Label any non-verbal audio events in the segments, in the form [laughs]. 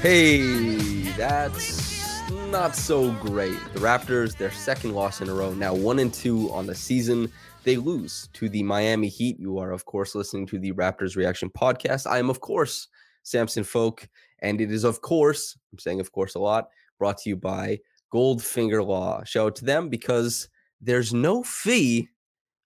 Hey, that's not so great. The Raptors, their second loss in a row, now one and two on the season. They lose to the Miami Heat. You are, of course, listening to the Raptors Reaction Podcast. I am, of course, Samson Folk, and it is, of course, I'm saying, of course, a lot, brought to you by Goldfinger Law. Shout out to them because there's no fee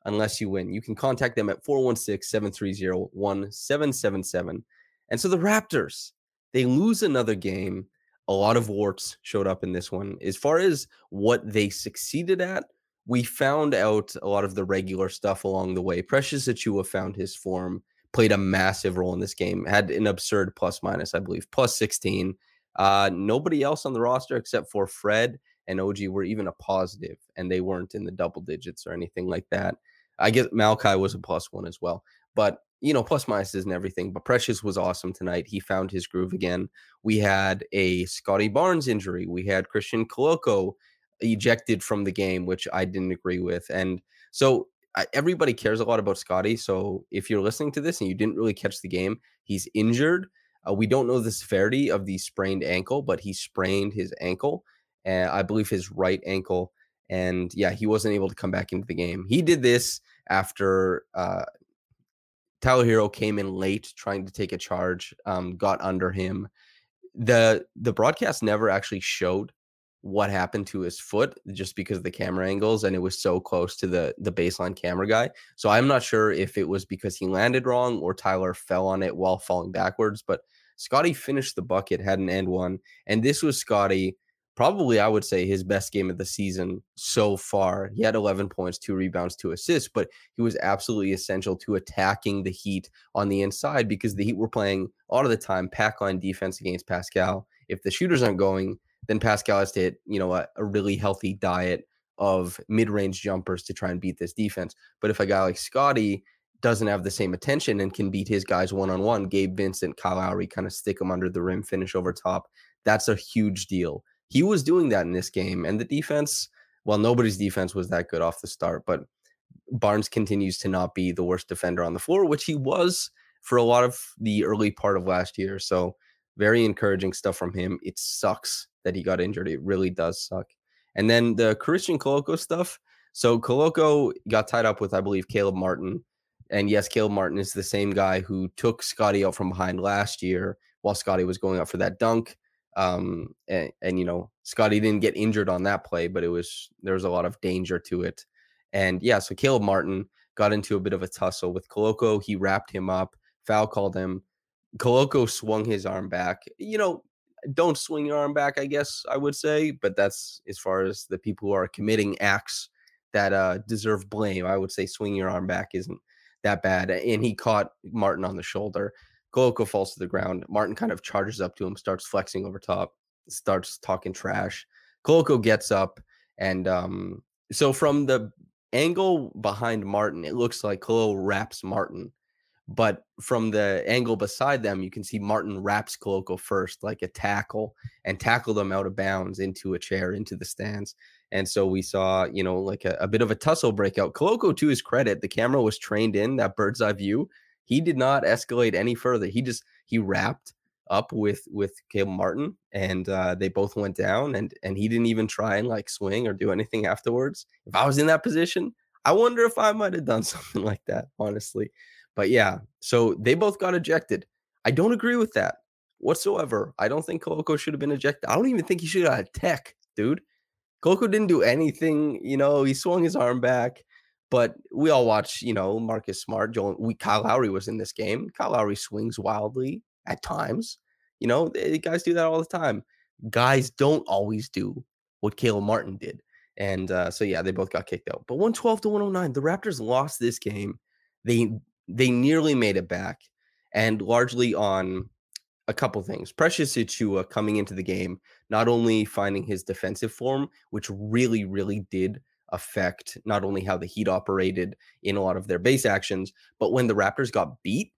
unless you win. You can contact them at 416 730 1777. And so the Raptors, they lose another game. A lot of warts showed up in this one. As far as what they succeeded at, we found out a lot of the regular stuff along the way. Precious Achiuwa found his form, played a massive role in this game, had an absurd plus minus, I believe, plus 16. Uh, nobody else on the roster except for Fred and OG were even a positive, and they weren't in the double digits or anything like that. I guess Malachi was a plus one as well. But you know, plus minuses and everything. But Precious was awesome tonight. He found his groove again. We had a Scottie Barnes injury. We had Christian Koloko ejected from the game, which I didn't agree with. And so I, everybody cares a lot about Scottie. So if you're listening to this and you didn't really catch the game, he's injured. Uh, we don't know the severity of the sprained ankle, but he sprained his ankle, and I believe his right ankle. And yeah, he wasn't able to come back into the game. He did this after uh, Tyler Herro came in late trying to take a charge, um, got under him. The the broadcast never actually showed what happened to his foot just because of the camera angles and it was so close to the the baseline camera guy. So I'm not sure if it was because he landed wrong or Tyler fell on it while falling backwards, but Scottie finished the bucket, had an end one, and this was Scottie probably I would say his best game of the season so far. He had 11 points, two rebounds, two assists, but he was absolutely essential to attacking the Heat on the inside because the Heat were playing a lot of the time pack line defense against Pascal. If the shooters aren't going, then Pascal has to hit, you know, a, a really healthy diet of mid-range jumpers to try and beat this defense. But if a guy like Scottie doesn't have the same attention and can beat his guys one-on-one, Gabe Vincent, Kyle Lowry, kind of stick them under the rim, finish over top. That's a huge deal he was doing that in this game. And the defense, well, nobody's defense was that good off the start, but Barnes continues to not be the worst defender on the floor, which he was for a lot of the early part of last year. So very encouraging stuff from him. It sucks that he got injured. It really does suck. And then the Christian Koloko stuff. So Koloko got tied up with, I believe, Caleb Martin. And yes, Caleb Martin is the same guy who took Scottie out from behind last year while Scottie was going up for that dunk. Um, and, and you know, Scottie didn't get injured on that play, but it was there was a lot of danger to it. And yeah, so Caleb Martin got into a bit of a tussle with Koloko. He wrapped him up, foul called him. Koloko swung his arm back. You know, don't swing your arm back, I guess I would say, but that's as far as the people who are committing acts that uh, deserve blame. I would say swing your arm back isn't that bad. And he caught Martin on the shoulder. Koloko falls to the ground. Martin kind of charges up to him, starts flexing over top, starts talking trash. Koloko gets up, and um, so from the angle behind Martin, it looks like Koloko wraps Martin. But from the angle beside them, you can see Martin wraps Koloko first, like a tackle, and tackled him out of bounds into a chair, into the stands. And so we saw, you know, like a, a bit of a tussle breakout. Koloko, to his credit, the camera was trained in that bird's eye view he did not escalate any further. He just he wrapped up with with Caleb Martin, and uh, they both went down, and and he didn't even try and like swing or do anything afterwards. If I was in that position, I wonder if I might have done [laughs] something like that, honestly. But yeah, so they both got ejected. I don't agree with that whatsoever. I don't think Koloko should have been ejected. I don't even think he should have had tech, dude. Koloko didn't do anything. You know, he swung his arm back. But we all watch, you know, Marcus Smart, Joel, we Kyle Lowry was in this game. Kyle Lowry swings wildly. at times. You know, guys do that all the time. Guys don't always do what Caleb Martin did. And uh, so yeah, they both got kicked out. But 112 to 109, the Raptors lost this game. They they nearly made it back, and largely on a couple things. Precious Achiuwa coming into the game, not only finding his defensive form, which really, really did affect not only how the Heat operated in a lot of their base actions, but when the Raptors got beat,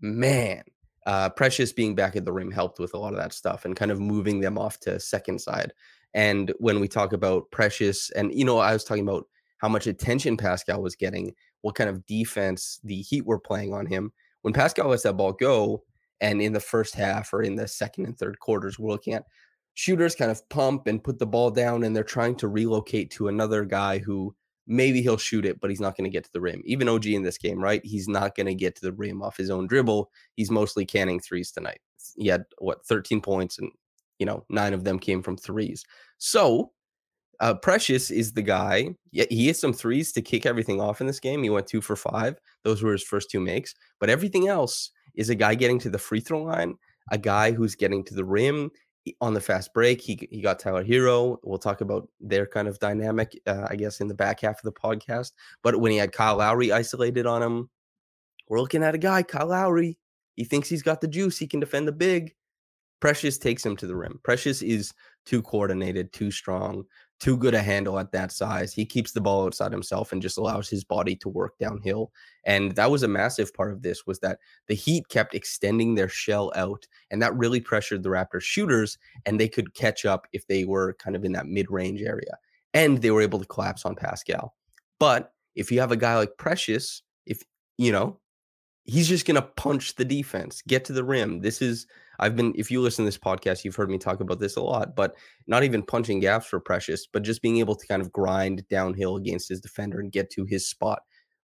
man, uh, Precious being back at the rim helped with a lot of that stuff and kind of moving them off to second side. And when we talk about Precious, and you know, I was talking about how much attention Pascal was getting, what kind of defense the Heat were playing on him. When Pascal lets that ball go, and in the first half or in the second and third quarters, we're looking at shooters kind of pump and put the ball down, and they're trying to relocate to another guy who maybe he'll shoot it, but he's not going to get to the rim. Even OG in this game, right? He's not going to get to the rim off his own dribble. He's mostly canning threes tonight. He had what 13 points, and you know nine of them came from threes. So uh, Precious is the guy. Yeah, he hit some threes to kick everything off in this game. He went two for five. Those were his first two makes. But everything else is a guy getting to the free throw line, a guy who's getting to the rim on the fast break. He he got Tyler Herro. We'll talk about their kind of dynamic, uh, I guess, in the back half of the podcast. But when he had Kyle Lowry isolated on him, we're looking at a guy, Kyle Lowry. He thinks he's got the juice. He can defend the big. Precious takes him to the rim. Precious is too coordinated, too strong, too good a handle at that size. He keeps the ball outside himself and just allows his body to work downhill. And that was a massive part of this was that the Heat kept extending their shell out and that really pressured the Raptors shooters and they could catch up if they were kind of in that mid-range area. And they were able to collapse on Pascal. But if you have a guy like Precious, if you know, he's just going to punch the defense, get to the rim. This is I've been, if you listen to this podcast, you've heard me talk about this a lot, but not even punching gaps for Precious, but just being able to kind of grind downhill against his defender and get to his spot.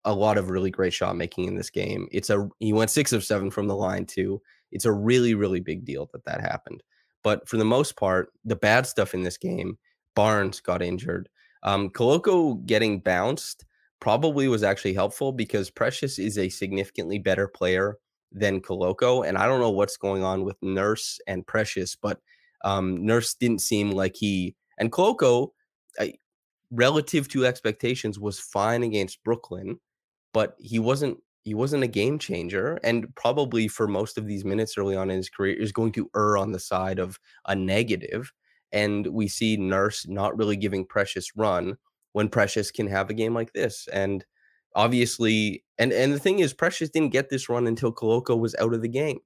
A lot of really great shot making in this game. It's a, he went six of seven from the line too. It's a really, really big deal that that happened. But for the most part, the bad stuff in this game, Barnes got injured. Um, Koloko getting bounced probably was actually helpful because Precious is a significantly better player than Koloko. And I don't know what's going on with Nurse and Precious, but um, Nurse didn't seem like he and Koloko, I, relative to expectations, was fine against Brooklyn, but he wasn't he wasn't a game changer and probably for most of these minutes early on in his career is going to err on the side of a negative and we see nurse not really giving precious run when precious can have a game like this and obviously, and and the thing is, Precious didn't get this run until Koloko was out of the game.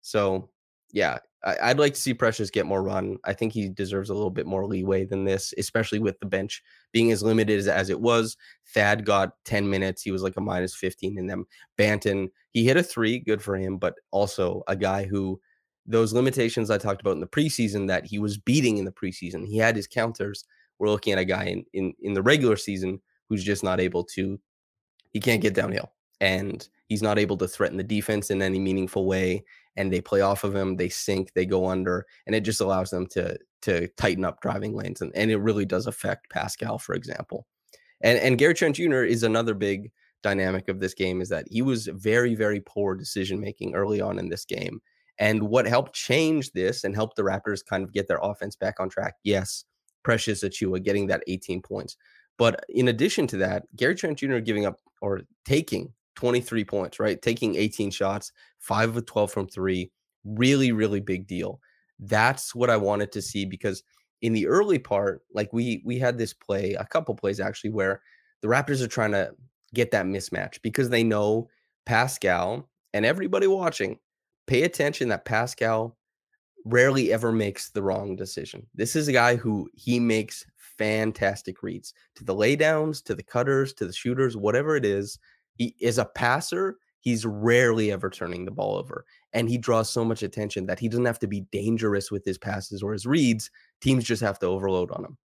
So yeah, I, would like to see Precious get more run. I think he deserves a little bit more leeway than this, especially with the bench being as limited as, as it was. Thad got 10 minutes. He was like a minus 15 in them. Banton, he hit a three, good for him, but also a guy who those limitations I talked about in the preseason that he was beating in the preseason. He had his counters. We're looking at a guy in in, in the regular season who's just not able to he can't get downhill. And he's not able to threaten the defense in any meaningful way and they play off of him they sink they go under and it just allows them to to tighten up driving lanes and, and it really does affect pascal for example. And and gary trent jr is another big dynamic of this game is that he was very very poor decision making early on in this game. And what helped change this and help the raptors kind of get their offense back on track? Yes precious achiuwa getting that 18 points but in addition to that gary trent jr giving up or taking 23 points, right? Taking 18 shots, five of 12 from three. Really, really big deal. That's what I wanted to see because in the early part, like we we had this play, a couple plays actually, where the Raptors are trying to get that mismatch because they know Pascal and everybody watching, pay attention that Pascal rarely ever makes the wrong decision. This is a guy who he makes fantastic reads to the laydowns, to the cutters, to the shooters, whatever it is. He is a passer. He's rarely ever turning the ball over. And he draws so much attention that he doesn't have to be dangerous with his passes or his reads. Teams just have to overload on him.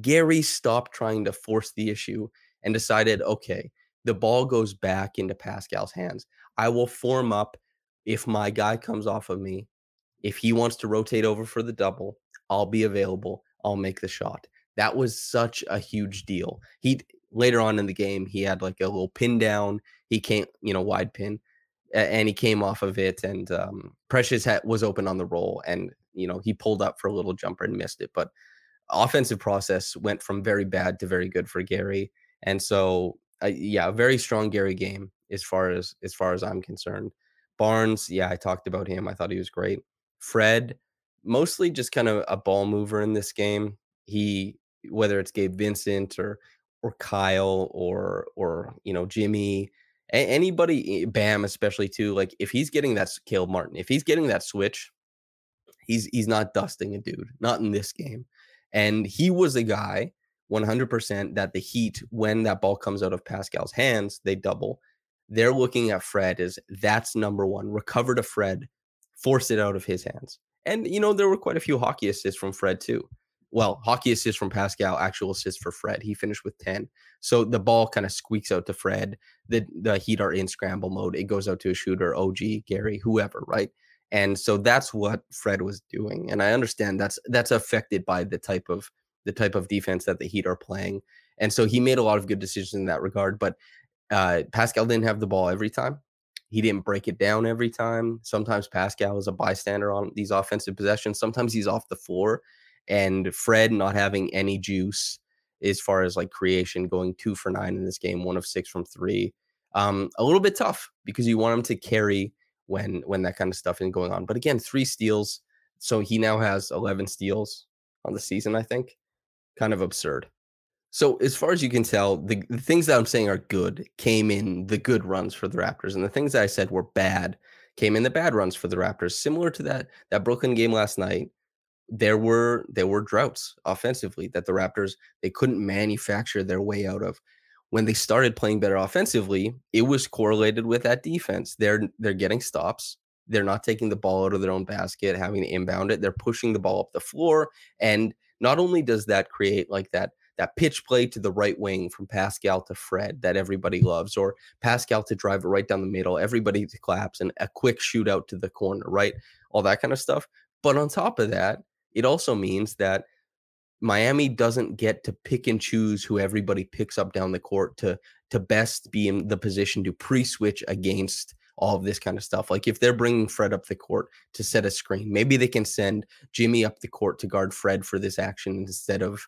Gary stopped trying to force the issue and decided, okay, the ball goes back into Pascal's hands. I will form up if my guy comes off of me. If he wants to rotate over for the double, I'll be available. I'll make the shot. That was such a huge deal. He later on in the game, he had like a little pin down. He can't, you know, wide pin. and he came off of it, and um, Precious had, was open on the roll, and you know he pulled up for a little jumper and missed it. But offensive process went from very bad to very good for Gary, and so uh, yeah, very strong Gary game as far as as far as I'm concerned. Barnes, yeah, I talked about him. I thought he was great. Fred, mostly just kind of a ball mover in this game. He whether it's Gabe Vincent or or Kyle or or you know Jimmy, anybody, eh, Bam especially too. Like if he's getting that Caleb Martin, if he's getting that switch, he's he's not dusting a dude, not in this game. And he was a guy 100% that the Heat, when that ball comes out of Pascal's hands, they double. They're looking at Fred as that's number one. Recover to Fred, force it out of his hands. And, you know, there were quite a few hockey assists from Fred, too. Well, hockey assists from Pascal, actual assists for Fred. He finished with 10. So the ball kind of squeaks out to Fred. The, the Heat are in scramble mode. It goes out to a shooter, OG, Gary, whoever, right? And so that's what Fred was doing. And I understand that's that's affected by the type of the type of defense that the Heat are playing. And so he made a lot of good decisions in that regard. But uh, Pascal didn't have the ball every time. He didn't break it down every time. Sometimes Pascal is a bystander on these offensive possessions. Sometimes he's off the floor. And Fred not having any juice as far as like creation, going two for nine in this game, one of six from three. Um, a little bit tough because you want him to carry when when that kind of stuff is going on. But again, three steals. So he now has 11 steals on the season, I think kind of absurd. So, as far as you can tell, the, the, things that I'm saying are good came in the good runs for the Raptors, and the things that I said were bad came in the bad runs for the Raptors. Similar to that that Brooklyn game last night, there were there were droughts offensively that the Raptors they couldn't manufacture their way out of. When they started playing better offensively, it was correlated with that defense. They're they're getting stops. They're not taking the ball out of their own basket, having to inbound it. They're pushing the ball up the floor, and not only does that create like that that pitch play to the right wing from Pascal to Fred that everybody loves, or Pascal to drive it right down the middle, everybody to claps, and a quick shootout to the corner, right? All that kind of stuff. But on top of that, it also means that Miami doesn't get to pick and choose who everybody picks up down the court to to best be in the position to pre-switch against all of this kind of stuff. Like if they're bringing Fred up the court to set a screen, maybe they can send Jimmy up the court to guard Fred for this action instead of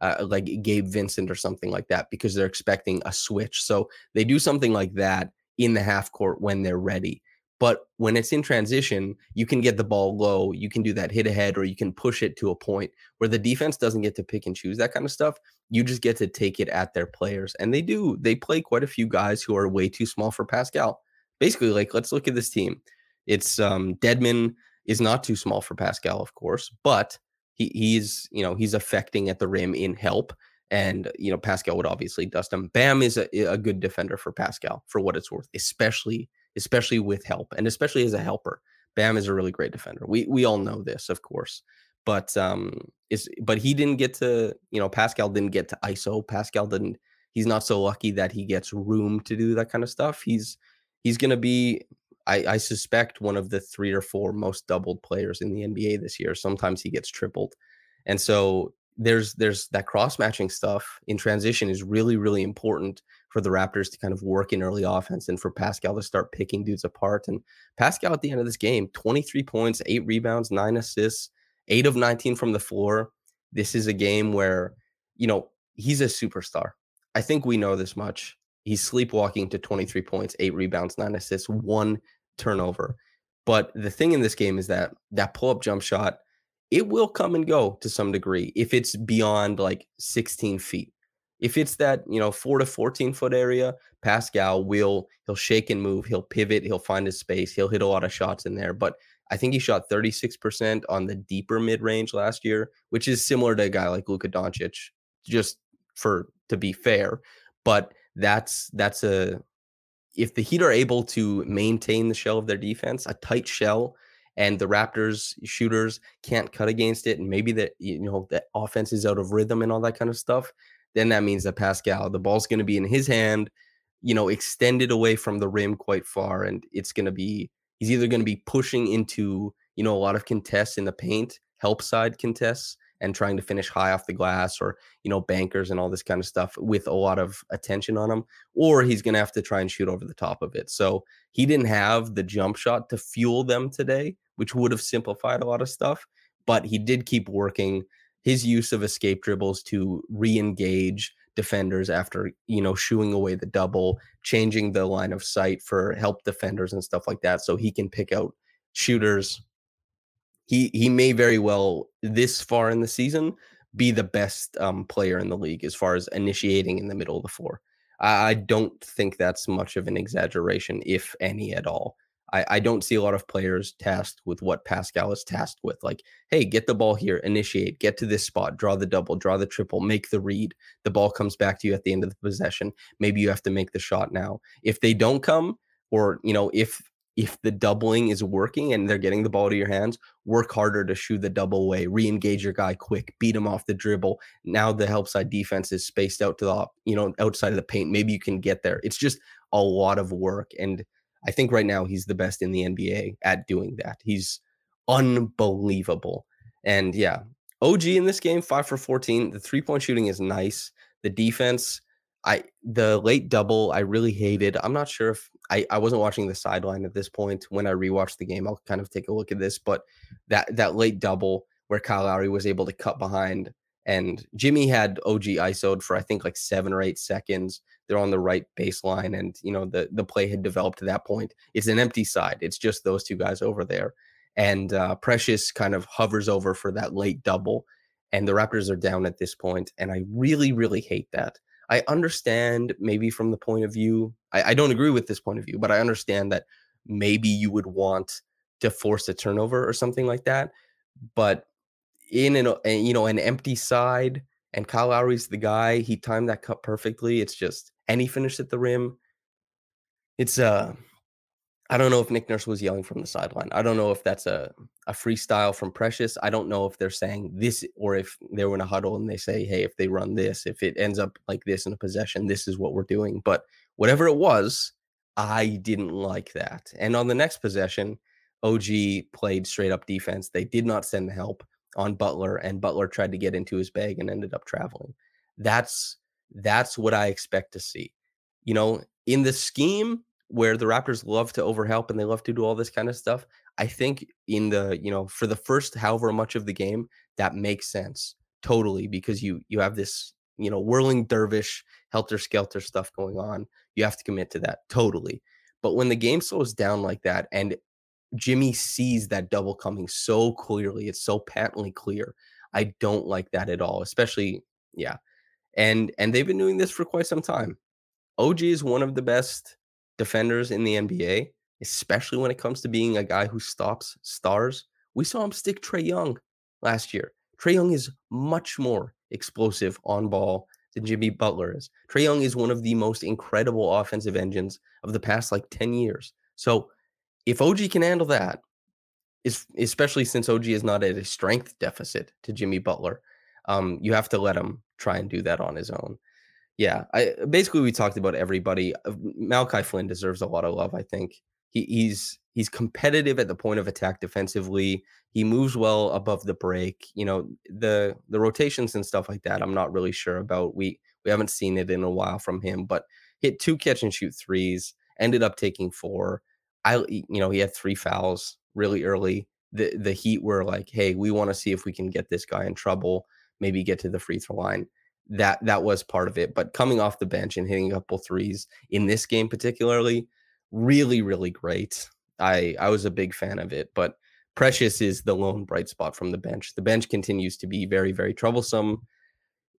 uh, like Gabe Vincent or something like that because they're expecting a switch. So they do something like that in the half court when they're ready. But when it's in transition, you can get the ball low. You can do that hit ahead, or you can push it to a point where the defense doesn't get to pick and choose that kind of stuff. You just get to take it at their players. And they do. They play quite a few guys who are way too small for Pascal basically like let's look at this team. It's um Dedmon is not too small for Pascal, of course, but he he's you know he's affecting at the rim in help. And you know Pascal would obviously dust him. Bam is a, a good defender for Pascal for what it's worth, especially especially with help and especially as a helper. Bam is a really great defender. We we all know this, of course, but um, is but he didn't get to you know Pascal didn't get to ISO. Pascal didn't. He's not so lucky that he gets room to do that kind of stuff. He's he's going to be, I, I, suspect, one of the three or four most doubled players in the NBA this year. Sometimes he gets tripled, and so there's there's that cross matching stuff in transition is really really important for the Raptors to kind of work in early offense and for Pascal to start picking dudes apart. And Pascal at the end of this game, 23 points, eight rebounds, nine assists, eight of 19 from the floor. This is a game where, you know, he's a superstar. I think we know this much. He's sleepwalking to 23 points, eight rebounds, nine assists, one turnover. But the thing in this game is that that pull up jump shot, it will come and go to some degree if it's beyond like 16 feet. If it's that, you know, four to 14 foot area, Pascal will, he'll shake and move, he'll pivot, he'll find his space, he'll hit a lot of shots in there. But I think he shot 36% on the deeper mid range last year, which is similar to a guy like Luka Doncic, just for to be fair. But that's that's a if the Heat are able to maintain the shell of their defense, a tight shell, and the Raptors shooters can't cut against it, and maybe that you know the offense is out of rhythm and all that kind of stuff, then that means that Pascal, the ball's going to be in his hand, you know, extended away from the rim quite far, and it's going to be he's either going to be pushing into you know a lot of contests in the paint, help side contests, and trying to finish high off the glass or, you know, bankers and all this kind of stuff with a lot of attention on him, or he's going to have to try and shoot over the top of it. So he didn't have the jump shot to fuel them today, which would have simplified a lot of stuff, but he did keep working his use of escape dribbles to re-engage defenders after you know shooing away the double changing the line of sight for help defenders and stuff like that so he can pick out shooters he he may very well this far in the season be the best um, player in the league as far as initiating in the middle of the floor I, I don't think that's much of an exaggeration if any at all I, I don't see a lot of players tasked with what Pascal is tasked with. Like, hey, get the ball here, initiate, get to this spot, draw the double, draw the triple, make the read. The ball comes back to you at the end of the possession. Maybe you have to make the shot now. If they don't come, or you know, if if the doubling is working and they're getting the ball to your hands, work harder to shoot the double away, re-engage your guy quick, beat him off the dribble. Now the help side defense is spaced out to the you know outside of the paint. Maybe you can get there. It's just a lot of work and I think right now he's the best in the NBA at doing that. He's unbelievable. And yeah, OG in this game, five for 14. The three point shooting is nice. The defense, I the late double, I really hated. I'm not sure if I, I wasn't watching the sideline at this point. When I rewatched the game, I'll kind of take a look at this. But that that late double where Kyle Lowry was able to cut behind and Jimmy had OG ISO'd for I think like seven or eight seconds. They're on the right baseline, and you know the the play had developed to that point. It's an empty side. It's just those two guys over there, and uh, Precious kind of hovers over for that late double, and the Raptors are down at this point, and I really really hate that. I understand maybe from the point of view. I, I don't agree with this point of view, but I understand that maybe you would want to force a turnover or something like that. But in an you know an empty side and Kyle Lowry's the guy. He timed that cut perfectly. It's just and he finished at the rim. It's uh I don't know if Nick Nurse was yelling from the sideline. I don't know if that's a, a freestyle from Precious. I don't know if they're saying this or if they were in a huddle and they say, hey, if they run this, if it ends up like this in a possession, this is what we're doing. But whatever it was, I didn't like that. And on the next possession, OG played straight up defense. They did not send the help on Butler, and Butler tried to get into his bag and ended up traveling. That's that's what I expect to see. You know, in the scheme where the Raptors love to overhelp and they love to do all this kind of stuff, I think in the, you know, for the first however much of the game, that makes sense totally because you you have this, you know, whirling dervish, helter skelter stuff going on. You have to commit to that totally. But when the game slows down like that and Jimmy sees that double coming so clearly. It's so patently clear. I don't like that at all, especially yeah. And and they've been doing this for quite some time. OG is one of the best defenders in the NBA, especially when it comes to being a guy who stops stars. We saw him stick Trae Young last year. Trae Young is much more explosive on ball than Jimmy Butler is. Trae Young is one of the most incredible offensive engines of the past like 10 years. So if OG can handle that, especially since OG is not at a strength deficit to Jimmy Butler, um, you have to let him try and do that on his own. Yeah, I basically we talked about everybody. Uh, Malachi Flynn deserves a lot of love. I think he, he's he's competitive at the point of attack defensively. He moves well above the break. You know the the rotations and stuff like that. I'm not really sure about. We we haven't seen it in a while from him, but hit two catch and shoot threes. Ended up taking four. I you know he had three fouls really early. The the Heat were like, hey, we want to see if we can get this guy in trouble. Maybe get to the free throw line. That that was part of it. But coming off the bench and hitting a couple threes in this game particularly, really really great. I I was a big fan of it. But Precious is the lone bright spot from the bench. The bench continues to be very very troublesome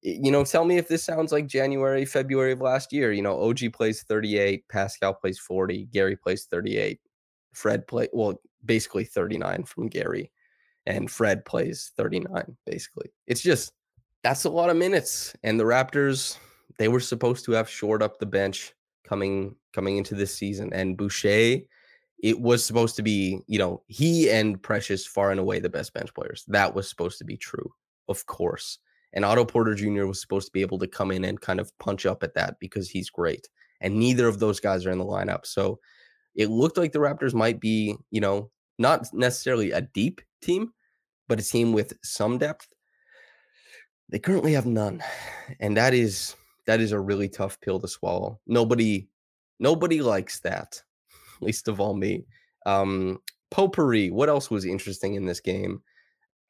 you know, tell me if this sounds like January, February of last year. You know, OG plays 38, Pascal plays 40, Gary plays 38, Fred play well, basically 39 from Gary, and Fred plays 39, basically. It's just that's a lot of minutes. And the Raptors, they were supposed to have shored up the bench coming coming into this season. And Boucher, it was supposed to be, you know, he and Precious far and away the best bench players. That was supposed to be true, of course. And Otto Porter Jr. was supposed to be able to come in and kind of punch up at that because he's great. And neither of those guys are in the lineup. So it looked like the Raptors might be, you know, not necessarily a deep team, but a team with some depth. They currently have none, and that is that is a really tough pill to swallow. Nobody nobody likes that, [laughs] least of all me. Um, Potpourri. What else was interesting in this game?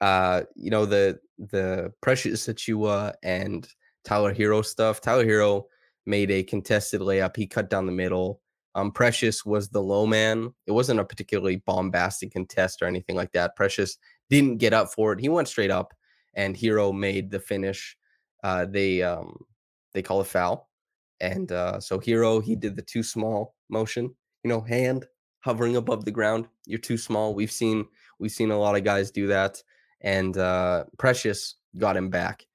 Uh, you know the the Precious Achiuwa and Tyler Herro stuff. Tyler Herro made a contested layup. He cut down the middle. Um, Precious was the low man. It wasn't a particularly bombastic contest or anything like that. Precious didn't get up for it. He went straight up, and Herro made the finish. Uh, they um, they call a foul, and uh, so Herro he did the too small motion. You know, hand hovering above the ground. You're too small. We've seen we've seen a lot of guys do that, and uh, Precious got him back.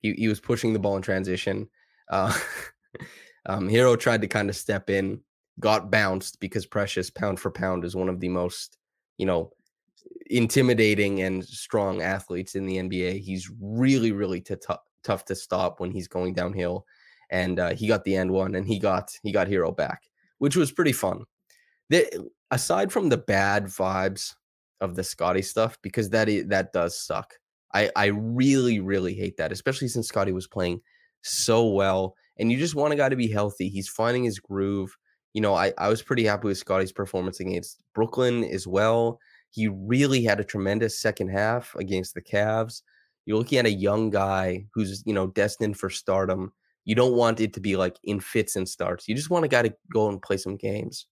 He he was pushing the ball in transition. Uh, [laughs] um, Herro tried to kind of step in, got bounced because Precious pound for pound is one of the most you know intimidating and strong athletes in the NBA. He's really really t- tough to stop when he's going downhill, and uh, he got the end one, and he got he got Herro back, which was pretty fun. The, aside from the bad vibes of the Scottie stuff, because that is, that does suck. I I really really hate that, especially since Scottie was playing so well, and you just want a guy to be healthy. He's finding his groove. You know, I I was pretty happy with Scottie's performance against Brooklyn as well. He really had a tremendous second half against the Cavs. You're looking at a young guy who's you know destined for stardom. You don't want it to be like in fits and starts. You just want a guy to go and play some games.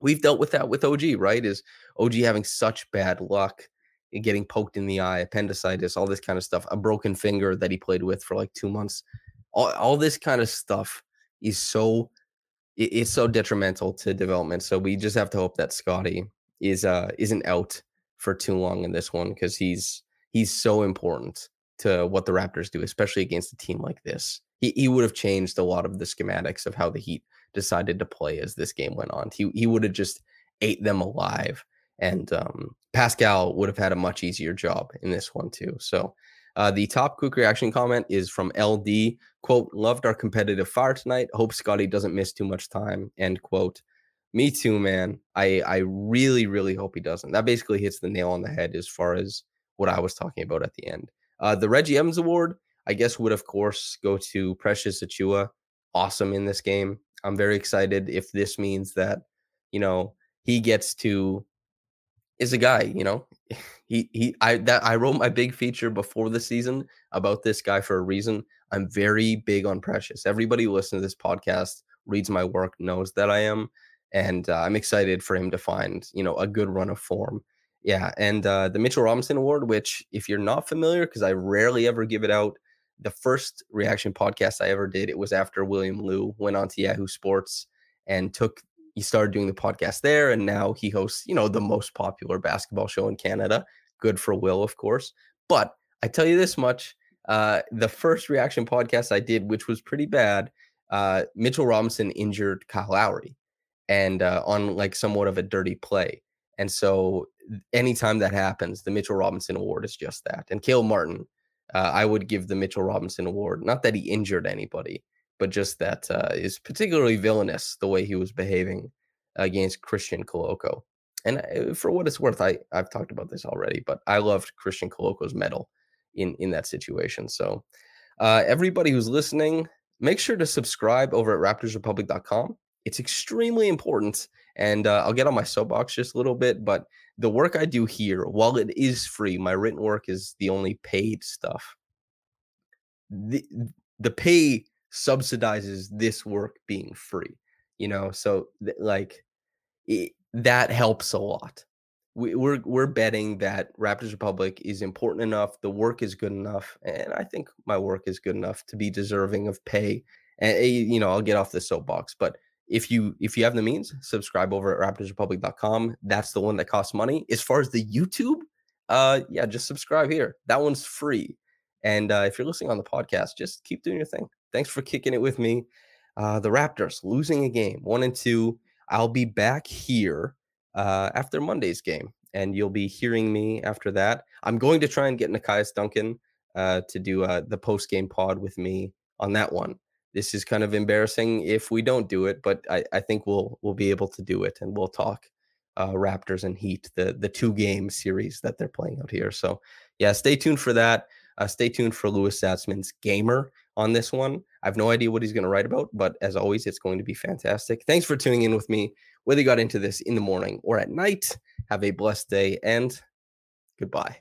We've dealt with that with OG, right? Is OG having such bad luck eh, getting poked in the eye, appendicitis, all this kind of stuff, a broken finger that he played with for like two months. All, all this kind of stuff is so it's so detrimental to development. So we just have to hope that Scottie is uh isn't out for too long in this one because he's he's so important to what the Raptors do, especially against a team like this. He he would have changed a lot of the schematics of how the Heat decided to play as this game went on. He he would have just ate them alive and um, Pascal would have had a much easier job in this one too. So uh, the top quick reaction comment is from LD. Quote, loved our competitive fire tonight. Hope Scottie doesn't miss too much time. End quote. Me too, man. I I really, really hope he doesn't. That basically hits the nail on the head as far as what I was talking about at the end. Uh, the Reggie Evans Award, I guess, would of course go to Precious Achiuwa. Awesome in this game. I'm very excited if this means that, you know, he gets to is a guy, you know. [laughs] He he I that I wrote my big feature before the season about this guy for a reason. I'm very big on Precious. Everybody who listens to this podcast reads my work knows that I am and uh, I'm excited for him to find, you know, a good run of form. Yeah, and uh, the Mitchell Robinson Award, which if you're not familiar, because I rarely ever give it out, the first reaction podcast I ever did, it was after William Lou went on to Yahoo Sports and took he started doing the podcast there and now he hosts you know the most popular basketball show in canada. Good for will of course. But i tell you this much uh, the first reaction podcast i did which was pretty bad uh, mitchell robinson injured kyle lowry and uh, on like somewhat of a dirty play and so anytime that happens the mitchell robinson award is just that and Caleb martin uh, i would give the mitchell robinson award not that he injured anybody but just that uh, is particularly villainous the way he was behaving against Christian Koloko. And uh, for what it's worth, I I've talked about this already, but I loved Christian Koloko's mettle in in that situation. So uh, everybody who's listening, make sure to subscribe over at RaptorsRepublic.com. It's extremely important, and uh, I'll get on my soapbox just a little bit. But the work I do here, while it is free, my written work is the only paid stuff. The the pay subsidizes this work being free you know so th- like it, that helps a lot we, we're we're betting that raptors republic is important enough the work is good enough and i think my work is good enough to be deserving of pay and eh, you know i'll get off the soapbox but if you if you have the means subscribe over at raptorsrepublic.com that's the one that costs money as far as the youtube uh yeah just subscribe here that one's free and uh, if you're listening on the podcast just keep doing your thing thanks for kicking it with me. Uh, the Raptors losing a game, one and two. I'll be back here uh, after Monday's game, and you'll be hearing me after that. I'm going to try and get Nekias Duncan uh, to do uh, the post game pod with me on that one. This is kind of embarrassing if we don't do it, but I, I think we'll we'll be able to do it, and we'll talk uh, Raptors and Heat, the the two game series that they're playing out here. So yeah, stay tuned for that. Uh, stay tuned for Louis Zatzman's Gamer on this one. I have no idea what he's going to write about, but as always, it's going to be fantastic. Thanks for tuning in with me, whether you got into this in the morning or at night. Have a blessed day and goodbye.